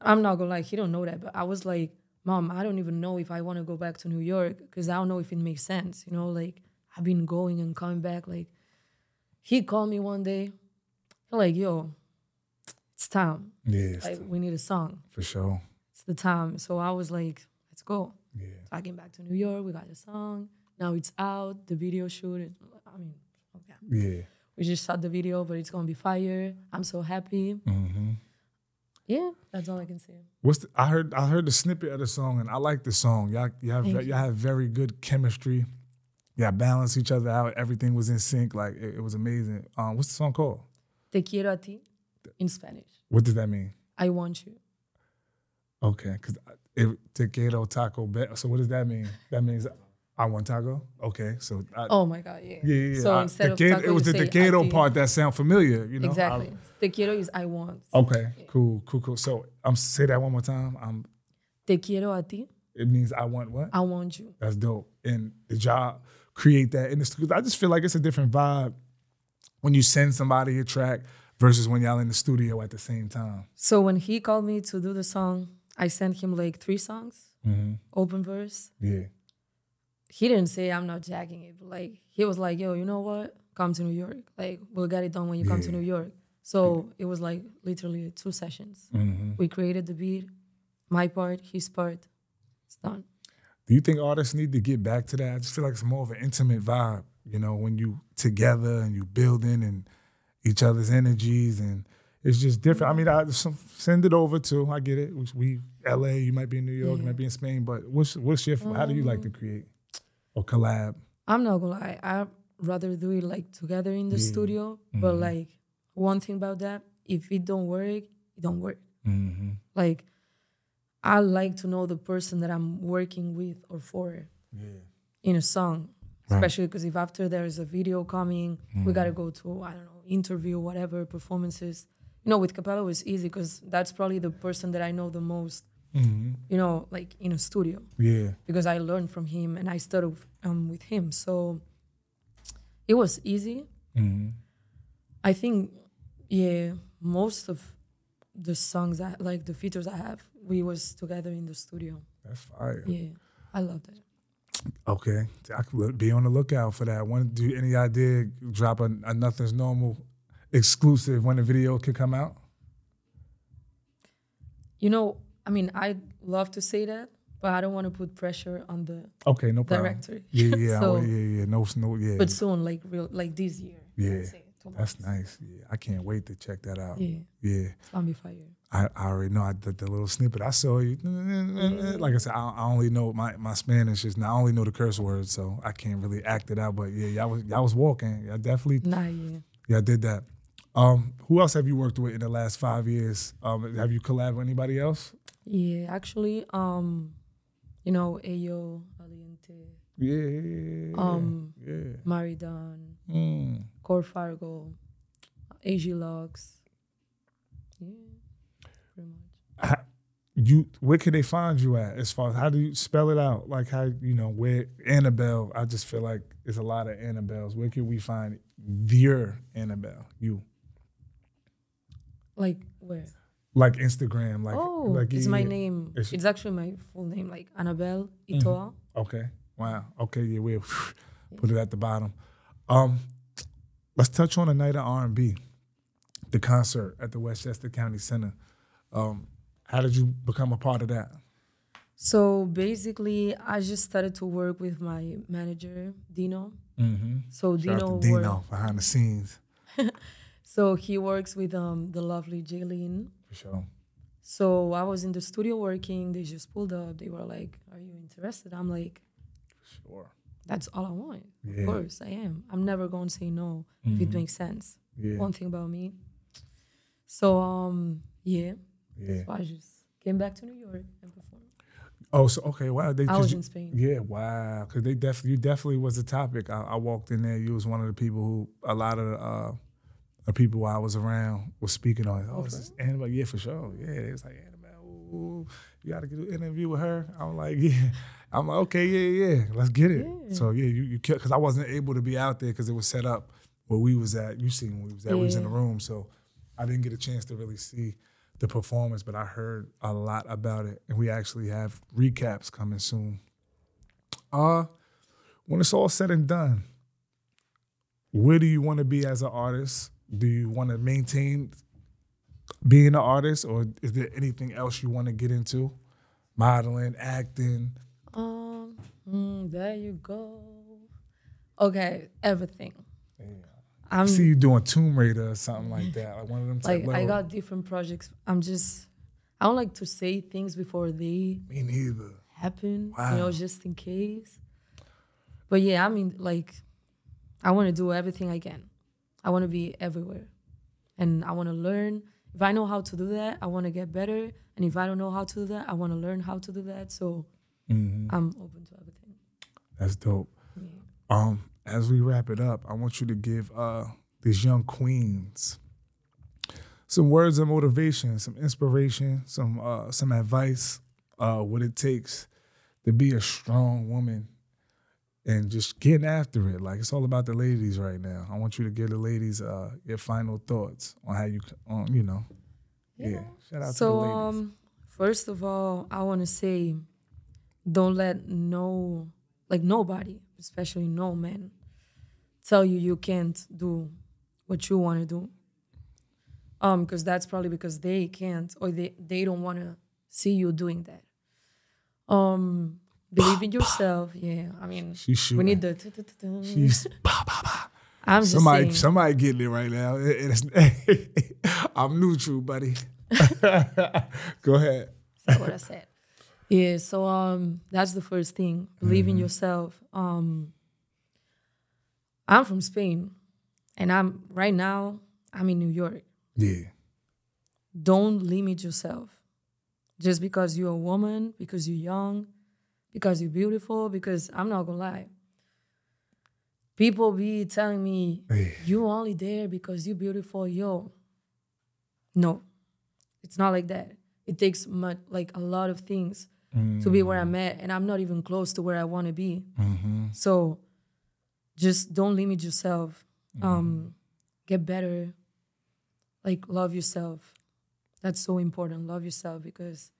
[SPEAKER 2] I'm not gonna lie, he don't know that, but I was like, Mom, I don't even know if I want to go back to New York because I don't know if it makes sense. You know, like I've been going and coming back. Like he called me one day, like, yo, it's time.
[SPEAKER 1] Yes,
[SPEAKER 2] Like we need a song.
[SPEAKER 1] for sure.
[SPEAKER 2] It's the time. So I was like, let's go.
[SPEAKER 1] Yeah.
[SPEAKER 2] So I came back to New York. We got the song. Now it's out. The video shoot. It, I mean, okay.
[SPEAKER 1] Yeah.
[SPEAKER 2] We just shot the video, but it's gonna be fire. I'm so happy.
[SPEAKER 1] Mm-hmm.
[SPEAKER 2] Yeah, that's all I can say.
[SPEAKER 1] What's the, I heard? I heard the snippet of the song, and I like the song. Y'all, you have y'all have very good chemistry. Yeah, balance each other out. Everything was in sync. Like it, it was amazing. Um, what's the song called?
[SPEAKER 2] Te quiero a ti in Spanish.
[SPEAKER 1] What does that mean?
[SPEAKER 2] I want you.
[SPEAKER 1] Okay, because te quiero taco. Be- so what does that mean? That means I want taco. Okay, so I,
[SPEAKER 2] Oh my God, yeah.
[SPEAKER 1] yeah, yeah. yeah.
[SPEAKER 2] So
[SPEAKER 1] I-
[SPEAKER 2] instead
[SPEAKER 1] te
[SPEAKER 2] of taco,
[SPEAKER 1] it was the
[SPEAKER 2] say
[SPEAKER 1] te quiero part that sound familiar. You know I-
[SPEAKER 2] Exactly. Te quiero is I want.
[SPEAKER 1] Okay, cool, cool, cool. So I'm say that one more time. I'm
[SPEAKER 2] Te quiero a ti.
[SPEAKER 1] It means I want what?
[SPEAKER 2] I want you.
[SPEAKER 1] That's dope. And did y'all create that in the studio? I just feel like it's a different vibe when you send somebody a track versus when y'all in the studio at the same time.
[SPEAKER 2] So when he called me to do the song, I sent him like three songs, open verse.
[SPEAKER 1] Yeah.
[SPEAKER 2] He didn't say I'm not jacking it, but like he was like, "Yo, you know what? Come to New York. Like we'll get it done when you come to New York." So it was like literally two sessions.
[SPEAKER 1] Mm-hmm.
[SPEAKER 2] We created the beat, my part, his part. It's done.
[SPEAKER 1] Do you think artists need to get back to that? I just feel like it's more of an intimate vibe, you know, when you together and you building and each other's energies and it's just different. I mean, I send it over too. I get it. We, we LA, you might be in New York, you might be in Spain, but what's what's your how do you like to create or collab?
[SPEAKER 2] I'm not gonna lie. I rather do it like together in the
[SPEAKER 1] Yeah.
[SPEAKER 2] studio. But
[SPEAKER 1] Mhm.
[SPEAKER 2] like one thing about that, if it don't work, it don't work.
[SPEAKER 1] Mm-hmm.
[SPEAKER 2] Like I like to know the person that I'm working with or for
[SPEAKER 1] Yeah.
[SPEAKER 2] in a song.
[SPEAKER 1] Right.
[SPEAKER 2] Especially because if after there's a video coming, we
[SPEAKER 1] Mm-hmm.
[SPEAKER 2] gotta go to I don't know interview, whatever performances. Know, with Capella was easy because that's probably the person that I know the most.
[SPEAKER 1] Mm-hmm.
[SPEAKER 2] You know, like in a studio
[SPEAKER 1] Yeah.
[SPEAKER 2] because I learned from him and I studied um, with him. So it was easy.
[SPEAKER 1] Mm-hmm.
[SPEAKER 2] I think, yeah, most of the songs I like the features I have, we was together in the studio.
[SPEAKER 1] That's fire.
[SPEAKER 2] Yeah, I love that.
[SPEAKER 1] Okay, I could be on the lookout for that. When do any idea drop a, a nothing's normal exclusive when the video could come out?
[SPEAKER 2] You know, I mean, I'd love to say that, but I don't want to put pressure on the
[SPEAKER 1] Okay, no problem.
[SPEAKER 2] director.
[SPEAKER 1] Yeah, yeah, oh,
[SPEAKER 2] So-
[SPEAKER 1] oh, yeah, yeah. No, no, yeah.
[SPEAKER 2] But soon, like real, like this year.
[SPEAKER 1] Yeah,
[SPEAKER 2] say,
[SPEAKER 1] That's nice. Yeah, I can't wait to check that out.
[SPEAKER 2] Yeah,
[SPEAKER 1] Yeah,
[SPEAKER 2] it's gonna be fire.
[SPEAKER 1] I, I already know. I did the little snippet. I saw you. Like I said, I, I only know my, my Spanish is. I only know the curse words, so I can't really act it out. But yeah, y'all was y'all was walking. Y'all definitely
[SPEAKER 2] Nah, yeah.
[SPEAKER 1] y'all did that. Um, who else have you worked with in the last five years? Um, have you collabed with anybody else?
[SPEAKER 2] Yeah, actually, um, you know, Ayo, Aliente,
[SPEAKER 1] Yeah.
[SPEAKER 2] um,
[SPEAKER 1] yeah.
[SPEAKER 2] Maridan,
[SPEAKER 1] Mm.
[SPEAKER 2] Core Fargo, AG Logs. Yeah, pretty much.
[SPEAKER 1] How- you where can they find you at as far as how do you spell it out like how you know where anabel i just feel like it's a lot of anabels where can we find your anabel you
[SPEAKER 2] Like where?
[SPEAKER 1] like instagram like
[SPEAKER 2] oh,
[SPEAKER 1] like
[SPEAKER 2] it's my name.
[SPEAKER 1] It's-
[SPEAKER 2] It's, actually my full name, like Anabel Itoha.
[SPEAKER 1] okay wow okay yeah we'll put it at the bottom um let's touch on a night of r&b the concert at the westchester county center um how did you become a part of that
[SPEAKER 2] So basically, I just started to work with my manager Dino.
[SPEAKER 1] mm-hmm.
[SPEAKER 2] So
[SPEAKER 1] Shout
[SPEAKER 2] Dino,
[SPEAKER 1] Dino
[SPEAKER 2] work-
[SPEAKER 1] behind the scenes
[SPEAKER 2] so he works with um the lovely Jaylene.
[SPEAKER 1] for sure
[SPEAKER 2] So I was in the studio working. They just pulled up. They were like, "Are you interested?" I'm like,
[SPEAKER 1] sure
[SPEAKER 2] "That's all I want.
[SPEAKER 1] Yeah.
[SPEAKER 2] Of course, I am. I'm never going to say no if it
[SPEAKER 1] Mhm.
[SPEAKER 2] makes sense."
[SPEAKER 1] yeah
[SPEAKER 2] One thing about me. So um yeah,
[SPEAKER 1] yeah
[SPEAKER 2] so I just came back to New York and performed.
[SPEAKER 1] Oh, so okay, wow. They,
[SPEAKER 2] I was
[SPEAKER 1] you-
[SPEAKER 2] in Spain.
[SPEAKER 1] Yeah, wow. Because they definitely, you definitely was a topic. I, I walked in there. You was one of the people who a lot of uh, the people I was around was speaking on. It. Oh, this is Anabel. Yeah, for sure. Yeah, it was like Anabel. Ooh, you got to get an interview with her. I'm like, yeah. I'm like, okay, yeah, yeah. Let's get it.
[SPEAKER 2] Yeah.
[SPEAKER 1] So yeah, you you because I wasn't able to be out there because it was set up where we was at. You seen where we was at. We was in the room, so I didn't get a chance to really see the performance, but I heard a lot about it, and we actually have recaps coming soon. Uh, when it's all said and done, where do you want to be as an artist? Do you want to maintain being an artist, or is there anything else you want to get into? Modeling, acting.
[SPEAKER 2] Um, mm, there you go. Okay, everything.
[SPEAKER 1] I
[SPEAKER 2] I'm
[SPEAKER 1] see you doing Tomb Raider or something like that, like one of them.
[SPEAKER 2] Like I got different projects. I'm just I don't like to say things before they
[SPEAKER 1] me neither.
[SPEAKER 2] happen. You know, just in case. But yeah, I mean, like, I want to do everything I can. I want to be everywhere, and I want to learn. If I know how to do that, I want to get better. And if I don't know how to do that, I want to learn how to do that. So
[SPEAKER 1] hmm
[SPEAKER 2] I'm open to everything.
[SPEAKER 1] That's dope.
[SPEAKER 2] Yeah.
[SPEAKER 1] Um, as we wrap it up, I want you to give uh these young queens some words of motivation, some inspiration, some uh some advice uh, what it takes to be a strong woman and just getting after it. Like it's all about the ladies right now. I want you to give the ladies uh, your final thoughts on how you, um, you know, yeah. Shout out
[SPEAKER 2] so,
[SPEAKER 1] to the ladies.
[SPEAKER 2] um, first of all, I want to say, don't let no, like nobody, especially no man, tell you you can't do what you want to do. Um, because that's probably because they can't or they they don't want to see you doing that. Um, believe in yourself. Yeah, I mean,
[SPEAKER 1] She's
[SPEAKER 2] we need the.
[SPEAKER 1] She's bah, bah, bah.
[SPEAKER 2] I'm just
[SPEAKER 1] somebody
[SPEAKER 2] saying.
[SPEAKER 1] somebody getting it right now. It- I'm neutral, buddy. Go ahead.
[SPEAKER 2] That's what I said. Yeah, so um that's the first thing. Believe in yourself. Um I'm from Spain and I'm right now I'm in New York.
[SPEAKER 1] Yeah.
[SPEAKER 2] Don't limit yourself. Just because you're a woman, because you're young, because you're beautiful, because I'm not gonna lie. People be telling me you only there because you're beautiful, yo. No, it's not like that. It takes much, like a lot of things to be where I'm mm. at, and I'm not even close to where I want to be. Mm-hmm. So, just don't limit yourself. Mm-hmm. Um, get better. Like love yourself. That's so important. Love yourself because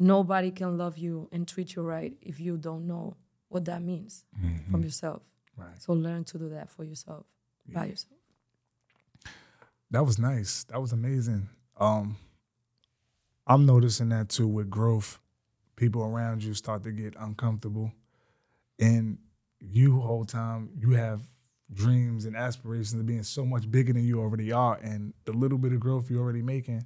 [SPEAKER 2] nobody can love you and treat you right if you don't know what that means from yourself.
[SPEAKER 1] Right.
[SPEAKER 2] So learn to do that for yourself, by yourself.
[SPEAKER 1] That was nice. That was amazing. Um, I'm noticing that too with growth. People around you start to get uncomfortable, and you whole time you have dreams and aspirations of being so much bigger than you already are, and the little bit of growth you're already making,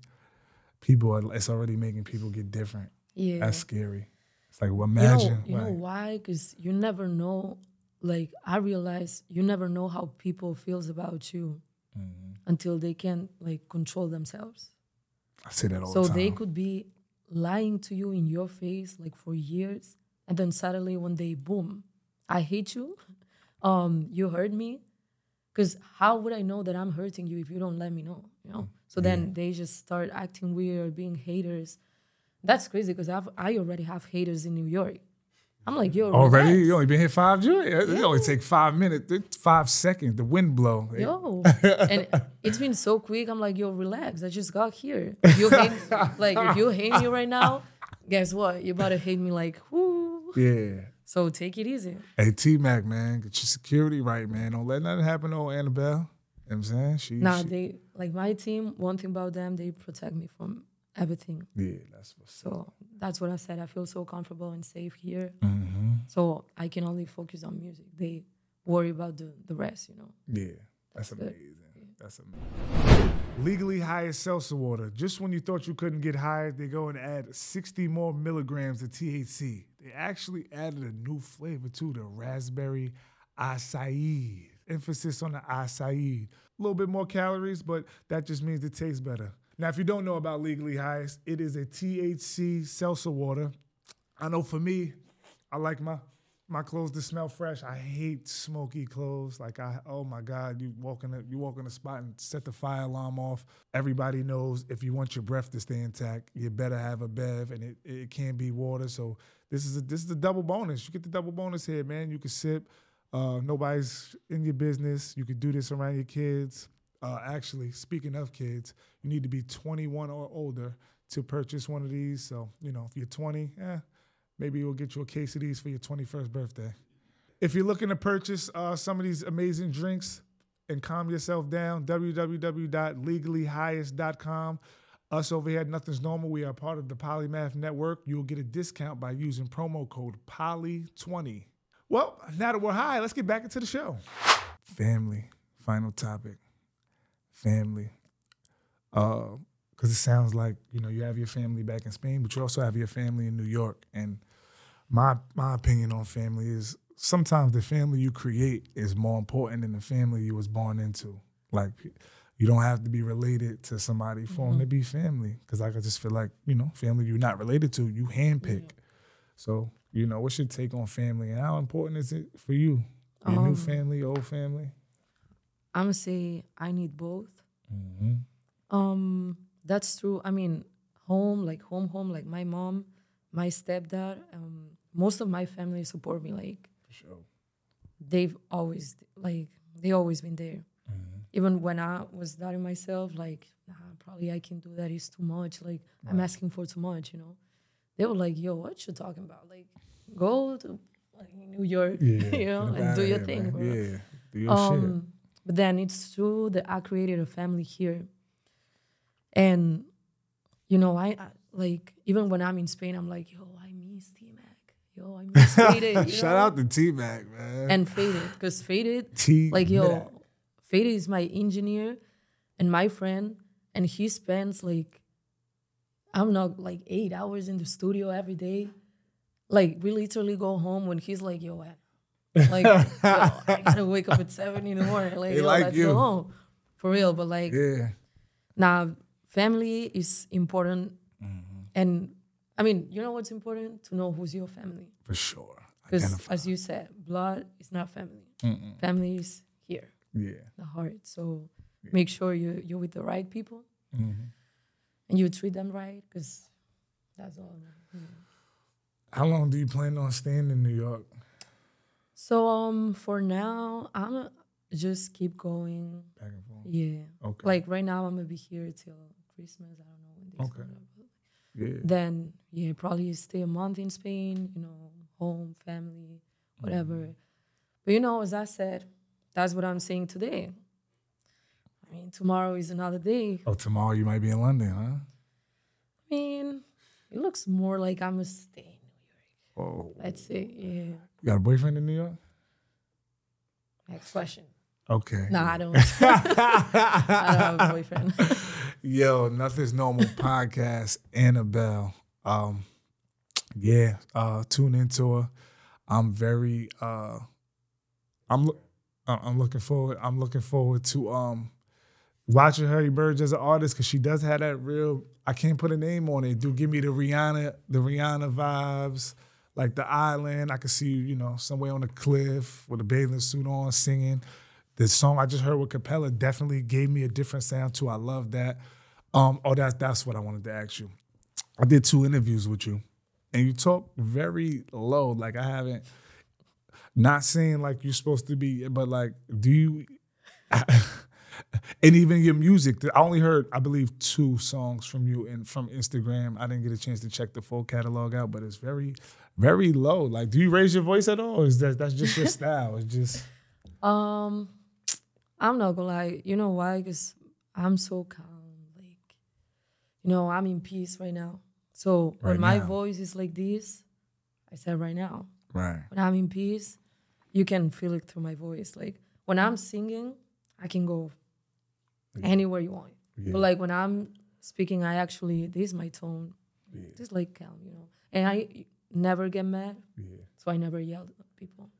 [SPEAKER 1] people are it's already making people get different.
[SPEAKER 2] Yeah.
[SPEAKER 1] That's scary. It's like well,
[SPEAKER 2] you know,
[SPEAKER 1] imagine.
[SPEAKER 2] you know why? Because you never know. Like I realize you never know how people feels about you
[SPEAKER 1] Mm-hmm.
[SPEAKER 2] until they can like control themselves.
[SPEAKER 1] I say that all
[SPEAKER 2] so
[SPEAKER 1] the time.
[SPEAKER 2] they could be lying to you in your face like for years, and then suddenly one day, boom, I hate you. Um, you hurt me. Because how would I know that I'm hurting you if you don't let me know? You know. So then they just start acting weird, being haters. That's crazy because I've I already have haters in New York. I'm like, yo,
[SPEAKER 1] Already,
[SPEAKER 2] relax.
[SPEAKER 1] you only been here five years. It only take five minutes, five seconds. The wind blow.
[SPEAKER 2] Yo, and it's been so quick. I'm like, yo, relax. I just got here. If you hate, like, if you hate me right now, guess what? You're about to hate me like, whoo.
[SPEAKER 1] Yeah.
[SPEAKER 2] So take it easy.
[SPEAKER 1] Hey T Mac, man, get your security right, man. Don't let nothing happen to old Anabel. You know what I'm saying? She,
[SPEAKER 2] Nah,
[SPEAKER 1] she-
[SPEAKER 2] they like my team. One thing about them, they protect me from everything.
[SPEAKER 1] Yeah, that's what's up.
[SPEAKER 2] So that's what I said. I feel so comfortable and safe here.
[SPEAKER 1] Mm-hmm.
[SPEAKER 2] So I can only focus on music. They worry about the the rest, you know.
[SPEAKER 1] Yeah, that's
[SPEAKER 2] good.
[SPEAKER 1] amazing. That's amazing. Legally Highest seltzer water. Just when you thought you couldn't get hired, they go and add 60 more milligrams of THC. They actually added a new flavor to the raspberry acai. Emphasis on the acai. A little bit more calories, but that just means it tastes better. Now, if you don't know about Legally Highest, it is a THC seltzer water. I know for me, I like my my clothes to smell fresh. I hate smoky clothes. Like I, oh my God, you walk in a, you walk in a spot and set the fire alarm off. Everybody knows if you want your breath to stay intact, you better have a bev, and it, it can't be water. So this is a, this is a double bonus. You get the double bonus here, man. You can sip. Uh, nobody's in your business. You could do this around your kids. Uh, actually, speaking of kids, you need to be 21 or older to purchase one of these. So you know, if you're 20, eh, maybe we'll get you a case of these for your 21st birthday. If you're looking to purchase uh, some of these amazing drinks and calm yourself down, www.legallyhighest.com. Us over here Nothing's Normal, we are part of the Polymath Network. You'll get a discount by using promo code POLY20. Well, now that we're high, let's get back into the show. Family, final topic. Family. Uh, because it sounds like you know you have your family back in Spain, but you also have your family in New York. And my my opinion on family is sometimes the family you create is more important than the family you was born into. Like you don't have to be related to somebody for them to be family. Because like I just feel like you know family you're not related to, you handpick. So you know what's your take on family and how important is it for you? Your new
[SPEAKER 2] Um,
[SPEAKER 1] family, old family.
[SPEAKER 2] I'm gonna say I need both.
[SPEAKER 1] Mm-hmm.
[SPEAKER 2] Um, that's true. I mean, home, like home, home, like my mom, my stepdad, um, most of my family support me. Like
[SPEAKER 1] For sure.
[SPEAKER 2] they've always like they always been there.
[SPEAKER 1] Mm-hmm.
[SPEAKER 2] Even when I was doubting myself, like nah, probably I can do that. It's too much. Like I'm asking for too much. You know, they were like, "Yo, what you talking about? Like go to like New York,
[SPEAKER 1] Yeah.
[SPEAKER 2] you know, and do your
[SPEAKER 1] here,
[SPEAKER 2] thing.
[SPEAKER 1] Yeah. Do your shit.
[SPEAKER 2] But then it's true that I created a family here, and you know, I, I like even when I'm in Spain, I'm like, yo, I miss T Mac, yo, I miss Faded.
[SPEAKER 1] Shout
[SPEAKER 2] know?
[SPEAKER 1] out to T Mac, man.
[SPEAKER 2] and Faded, because Faded,
[SPEAKER 1] T
[SPEAKER 2] like yo, Faded is my engineer and my friend, and he spends like, I'm not like eight hours in the studio every day. Like we literally go home when he's like, yo, I- like yo, I gotta wake up at seven in the morning. Like,
[SPEAKER 1] They
[SPEAKER 2] yo,
[SPEAKER 1] like
[SPEAKER 2] let's
[SPEAKER 1] you.
[SPEAKER 2] home. For real. But like
[SPEAKER 1] Yeah.
[SPEAKER 2] now family is important.
[SPEAKER 1] Mm-hmm.
[SPEAKER 2] And I mean, you know what's important? To know who's your family.
[SPEAKER 1] For sure.
[SPEAKER 2] Because as you said, blood is not family. Family is here,
[SPEAKER 1] Yeah.
[SPEAKER 2] the heart. So make sure you you're with the right people
[SPEAKER 1] Mm-hmm.
[SPEAKER 2] and you treat them right because that's all. you know.
[SPEAKER 1] How long do you plan on staying in New York?
[SPEAKER 2] So um for now, I'm just keep going.
[SPEAKER 1] Back and forth.
[SPEAKER 2] Yeah.
[SPEAKER 1] Okay.
[SPEAKER 2] Like right now I'm gonna be here till Christmas. I don't know when this
[SPEAKER 1] Okay.
[SPEAKER 2] gonna be.
[SPEAKER 1] Yeah.
[SPEAKER 2] Then yeah, probably stay a month in Spain, you know, home, family, whatever.
[SPEAKER 1] Mm-hmm.
[SPEAKER 2] But you know, as I said, that's what I'm saying today. I mean, tomorrow is another day.
[SPEAKER 1] Oh, tomorrow you might be in London, huh?
[SPEAKER 2] I mean, it looks more like I'm gonna stay in New York.
[SPEAKER 1] Oh.
[SPEAKER 2] Let's say, yeah.
[SPEAKER 1] You got a boyfriend in New York?
[SPEAKER 2] Next question.
[SPEAKER 1] Okay.
[SPEAKER 2] No, I don't. I don't have a boyfriend.
[SPEAKER 1] Yo, Nothing's Normal podcast, Anabel. Um, yeah, uh, tune into her. I'm very uh I'm uh, I'm looking forward. I'm looking forward to um watching her emerge as an artist because she does have that real. I can't put a name on it. Do give me the Rihanna, the Rihanna vibes, like the island. I could see you, know, somewhere on a cliff with a bathing suit on, singing. The song I just heard with Capella definitely gave me a different sound too. I love that. Um, oh, that's that's what I wanted to ask you. I did two interviews with you, and you talk very low. Like I haven't, not saying like you're supposed to be, but like, do you? and even your music, I only heard, I believe, two songs from you and from Instagram. I didn't get a chance to check the full catalog out, but it's very, very low. Like, do you raise your voice at all? Or is that that's just your style? It's just
[SPEAKER 2] Um, I'm not gonna lie. You know why? Because I'm so calm. Like, you know, I'm in peace right now. So
[SPEAKER 1] Right
[SPEAKER 2] when my
[SPEAKER 1] now.
[SPEAKER 2] voice is like this, I said right now.
[SPEAKER 1] right.
[SPEAKER 2] When I'm in peace, you can feel it through my voice. Like when I'm singing, I can go anywhere you want.
[SPEAKER 1] Yeah.
[SPEAKER 2] But like when I'm speaking, I actually this is my tone.
[SPEAKER 1] Yeah.
[SPEAKER 2] Just like calm, you know. And I never get mad,
[SPEAKER 1] Yeah.
[SPEAKER 2] so I never yell at people.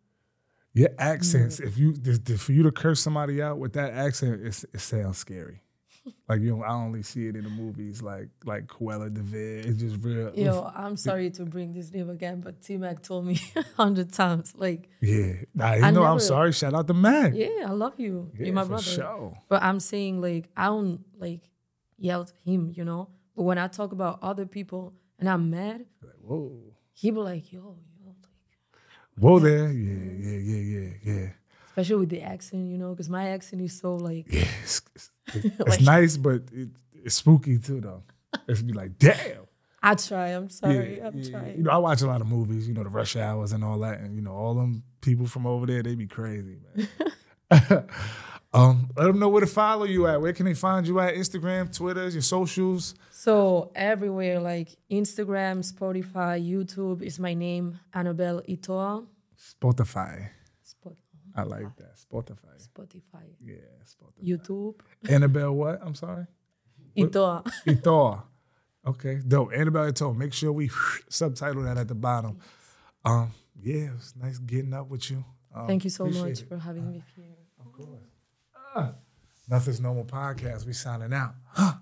[SPEAKER 1] Your accents, mm. if you th- th- for you to curse somebody out with that accent, it's, it sounds scary. like you, know, I only see it in the movies, like like Cruella de Vil. It's just real.
[SPEAKER 2] Yo, I'm sorry to bring this name again, but T Mac told me a hundred times. Like,
[SPEAKER 1] yeah, nah, you
[SPEAKER 2] I
[SPEAKER 1] know, I'm sorry. Shout out to Mac.
[SPEAKER 2] yeah, I love you.
[SPEAKER 1] Yeah,
[SPEAKER 2] You're my
[SPEAKER 1] for
[SPEAKER 2] brother.
[SPEAKER 1] sure.
[SPEAKER 2] But I'm saying like I don't like yell at him, you know. But when I talk about other people and I'm mad,
[SPEAKER 1] Like, whoa,
[SPEAKER 2] he be like, yo, yo, like,
[SPEAKER 1] whoa there. Yeah, yeah, yeah, yeah, yeah.
[SPEAKER 2] especially with the accent, you know, because my accent is so like,
[SPEAKER 1] Yeah, it's, it's, it's
[SPEAKER 2] Like-
[SPEAKER 1] nice, but it, it's spooky too, though. It's be like, damn.
[SPEAKER 2] I try. I'm sorry.
[SPEAKER 1] Yeah,
[SPEAKER 2] I'm
[SPEAKER 1] yeah.
[SPEAKER 2] trying.
[SPEAKER 1] You know, I watch a lot of movies, you know, the rush hours and all that. And, you know, all them people from over there, they be crazy, man. um, let them know where to follow you at. Where can they find you at? Instagram, Twitter, your socials.
[SPEAKER 2] So everywhere, like Instagram, Spotify, YouTube is my name, Anabel Itoha.
[SPEAKER 1] Spotify.
[SPEAKER 2] Spot-
[SPEAKER 1] I like that. Spotify.
[SPEAKER 2] Spotify,
[SPEAKER 1] Yeah, Spotify.
[SPEAKER 2] YouTube,
[SPEAKER 1] Anabel what? I'm sorry?
[SPEAKER 2] Itoha.
[SPEAKER 1] Itoha. Okay, dope. Anabel Itoha. Make sure we subtitle that at the bottom. Um, yeah, it was nice getting up with you. Um,
[SPEAKER 2] Thank you so much
[SPEAKER 1] it.
[SPEAKER 2] for having me here.
[SPEAKER 1] Of course. Nothing's Normal Podcast. We signing out. Huh.